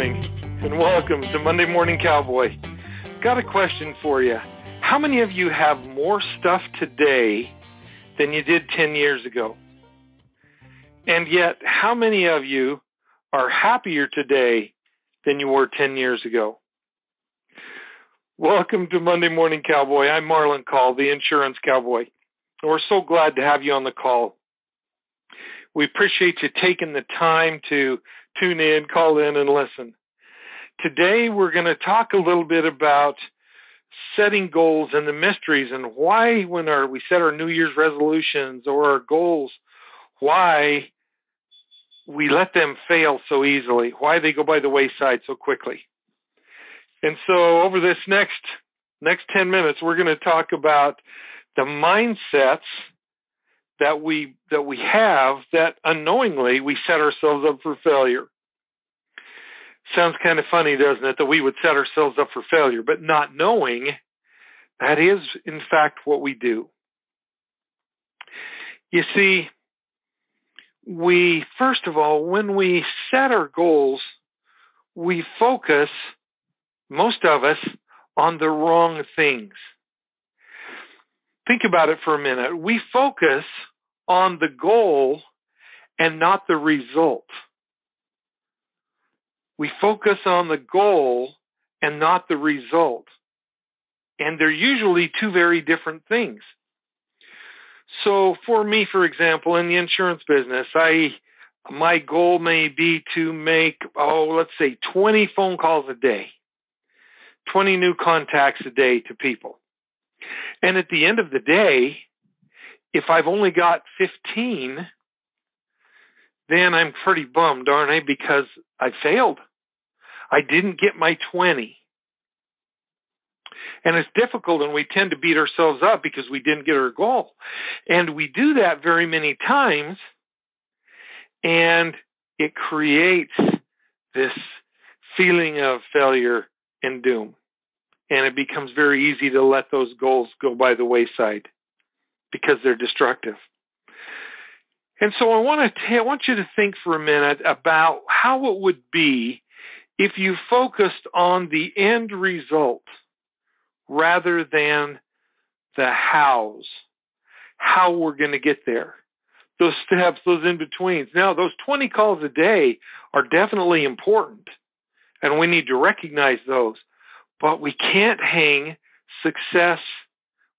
morning, and welcome to Monday Morning Cowboy. Got a question for you. How many of you have more stuff today than you did 10 years ago? And yet, how many of you are happier today than you were 10 years ago? Welcome to Monday Morning Cowboy. I'm Marlon Call, the insurance cowboy. We're so glad to have you on the call. We appreciate you taking the time to tune in, call in, and listen. Today, we're going to talk a little bit about setting goals and the mysteries and why, when our, we set our New Year's resolutions or our goals, why we let them fail so easily, why they go by the wayside so quickly. And so over this next next 10 minutes we're going to talk about the mindsets that we that we have that unknowingly we set ourselves up for failure. Sounds kind of funny, doesn't it, that we would set ourselves up for failure, but not knowing that is in fact what we do. You see, we first of all, when we set our goals, we focus most of us on the wrong things. Think about it for a minute. We focus on the goal and not the result. We focus on the goal and not the result. And they're usually two very different things. So for me, for example, in the insurance business, I my goal may be to make, oh, let's say 20 phone calls a day. 20 new contacts a day to people. And at the end of the day, if I've only got 15, then I'm pretty bummed, aren't I? Because I failed. I didn't get my 20. And it's difficult, and we tend to beat ourselves up because we didn't get our goal. And we do that very many times, and it creates this feeling of failure and doom and it becomes very easy to let those goals go by the wayside because they're destructive. And so I want to I want you to think for a minute about how it would be if you focused on the end result rather than the hows, how we're going to get there. Those steps, those in betweens. Now, those 20 calls a day are definitely important, and we need to recognize those. But we can't hang success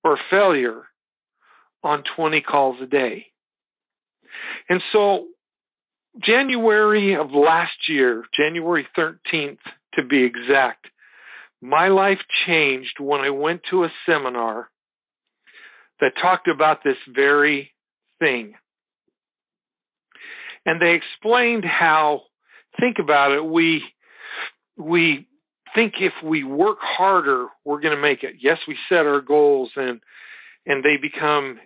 or failure on 20 calls a day. And so, January of last year, January 13th to be exact, my life changed when I went to a seminar that talked about this very thing. And they explained how, think about it, we, we think if we work harder, we're going to make it. Yes, we set our goals and and they become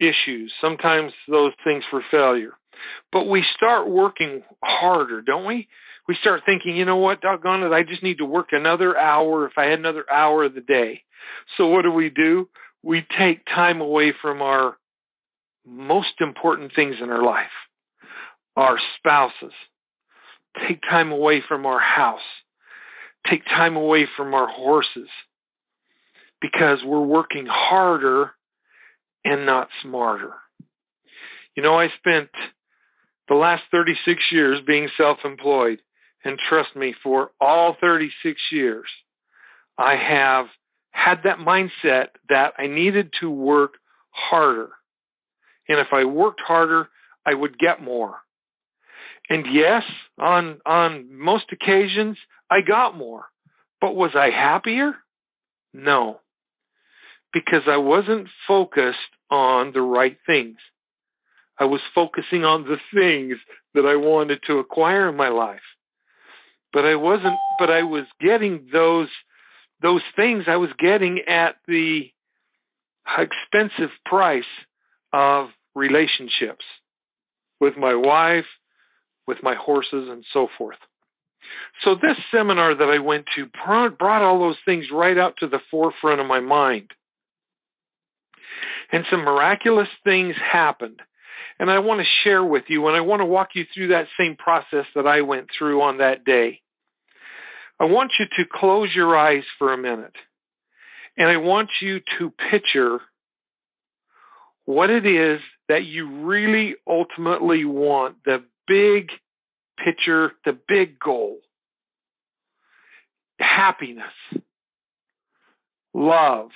issues. Sometimes those things for failure. But we start working harder, don't we? We start thinking, you know what, doggone it, I just need to work another hour if I had another hour of the day. So what do we do? We take time away from our most important things in our life. Our spouses. Take time away from our house take time away from our horses because we're working harder and not smarter. You know, I spent the last 36 years being self employed, and trust me, for all 36 years, I have had that mindset that I needed to work harder. And if I worked harder, I would get more. And yes, on on most occasions, I got more. But was I happier? No. Because I wasn't focused on the right things. I was focusing on the things that I wanted to acquire in my life. But I wasn't but I was getting those those things I was getting at the expensive price of relationships with my wife, with my horses and so forth. So this seminar that I went to brought all those things right out to the forefront of my mind. And some miraculous things happened. And I want to share with you, and I want to walk you through that same process that I went through on that day. I want you to close your eyes for a minute. And I want you to picture what it is that you really ultimately want the big picture, the big goal happiness, love,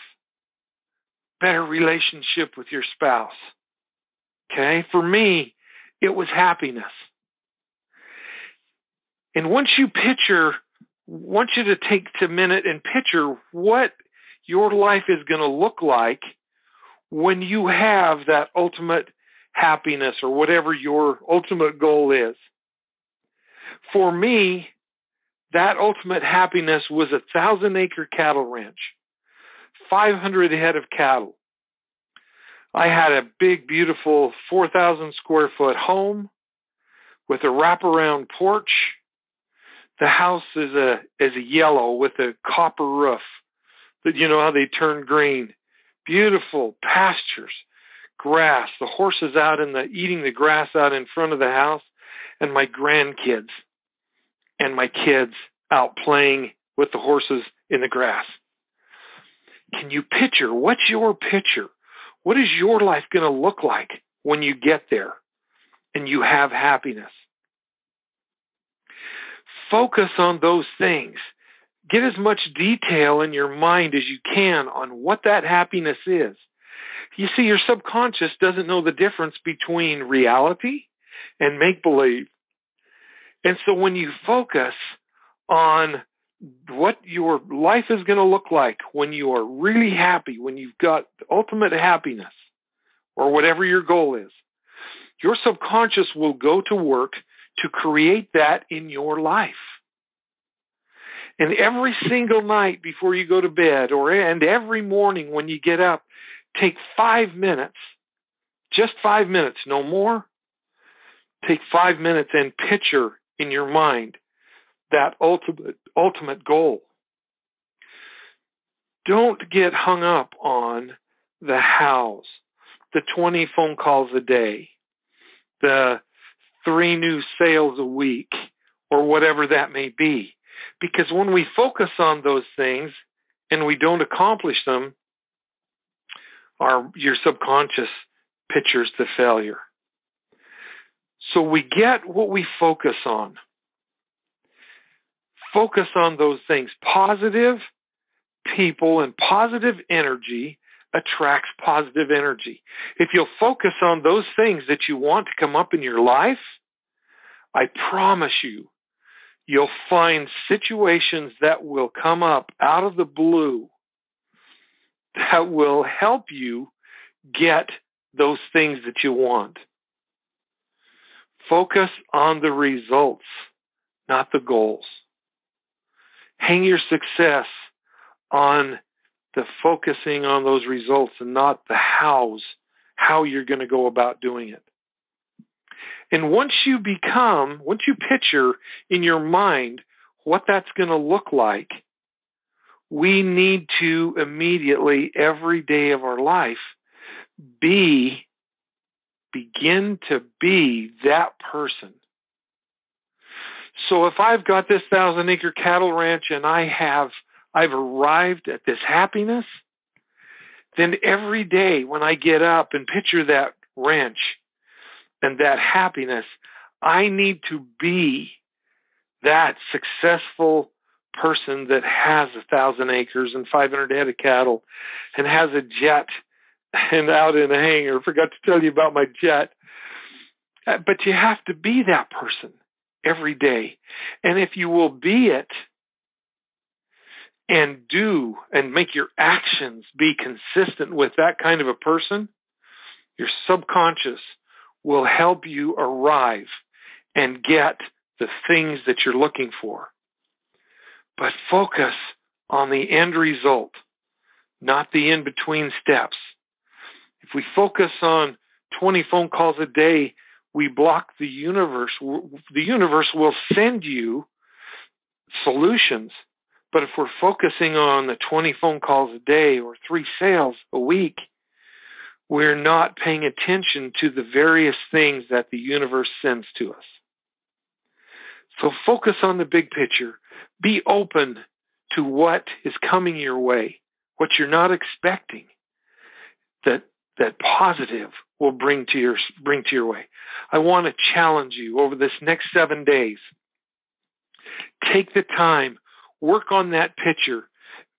better relationship with your spouse. Okay? For me, it was happiness. And once you picture, want you to take a minute and picture what your life is going to look like when you have that ultimate happiness or whatever your ultimate goal is. For me, that ultimate happiness was a thousand acre cattle ranch, 500 head of cattle. I had a big, beautiful 4,000 square foot home with a wraparound porch. The house is a is a yellow with a copper roof. That you know how they turn green. Beautiful pastures, grass. The horses out in the eating the grass out in front of the house, and my grandkids and my kids out playing with the horses in the grass. Can you picture? What's your picture? What is your life going to look like when you get there and you have happiness? Focus on those things. Get as much detail in your mind as you can on what that happiness is. You see, your subconscious doesn't know the difference between reality and make believe. And so when you focus on what your life is going to look like when you are really happy, when you've got ultimate happiness, or whatever your goal is, your subconscious will go to work to create that in your life. And every single night before you go to bed, or and every morning when you get up, take five minutes, just five minutes, no more. Take five minutes and picture in your mind that ultimate ultimate goal. Don't get hung up on the hows, the 20 phone calls a day, the three new sales a week, or whatever that may be. Because when we focus on those things and we don't accomplish them, our your subconscious pictures the failure. So we get what we focus on. Focus on those things. Positive people and positive energy attracts positive energy. If you'll focus on those things that you want to come up in your life, I promise you, you'll find situations that will come up out of the blue that will help you get those things that you want. Focus on the results, not the goals. Hang your success on the focusing on those results and not the hows, how you're going to go about doing it. And once you become, once you picture in your mind what that's going to look like, we need to immediately, every day of our life, be, begin to be that person. So if I've got this thousand acre cattle ranch and I have I've arrived at this happiness, then every day when I get up and picture that ranch and that happiness, I need to be that successful person that has a thousand acres and 500 head of cattle and has a jet and out in a hangar. Forgot to tell you about my jet. Uh, but you have to be that person every day. And if you will be it, and do and make your actions be consistent with that kind of a person, your subconscious will help you arrive and get the things that you're looking for. But focus on the end result, not the in between steps. If we focus on 20 phone calls a day, we block the universe. The universe will send you solutions but if we're focusing on the 20 phone calls a day or three sales a week, we're not paying attention to the various things that the universe sends to us. So focus on the big picture. be open to what is coming your way, what you're not expecting. That that positive will bring to your bring to your way. I want to challenge you over this next 7 days. Take the time, work on that picture,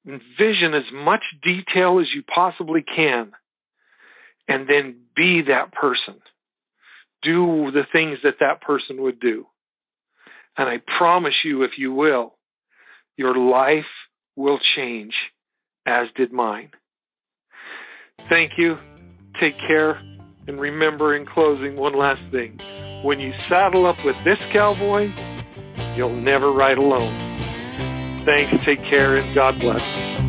envision as much detail as you possibly can and then be that person. Do the things that that person would do. And I promise you, if you will, your life will change, as did mine. Thank you. Take care. And remember, in closing, one last thing. When you saddle up with this cowboy, you'll never ride alone. Thanks. Take care, and God bless.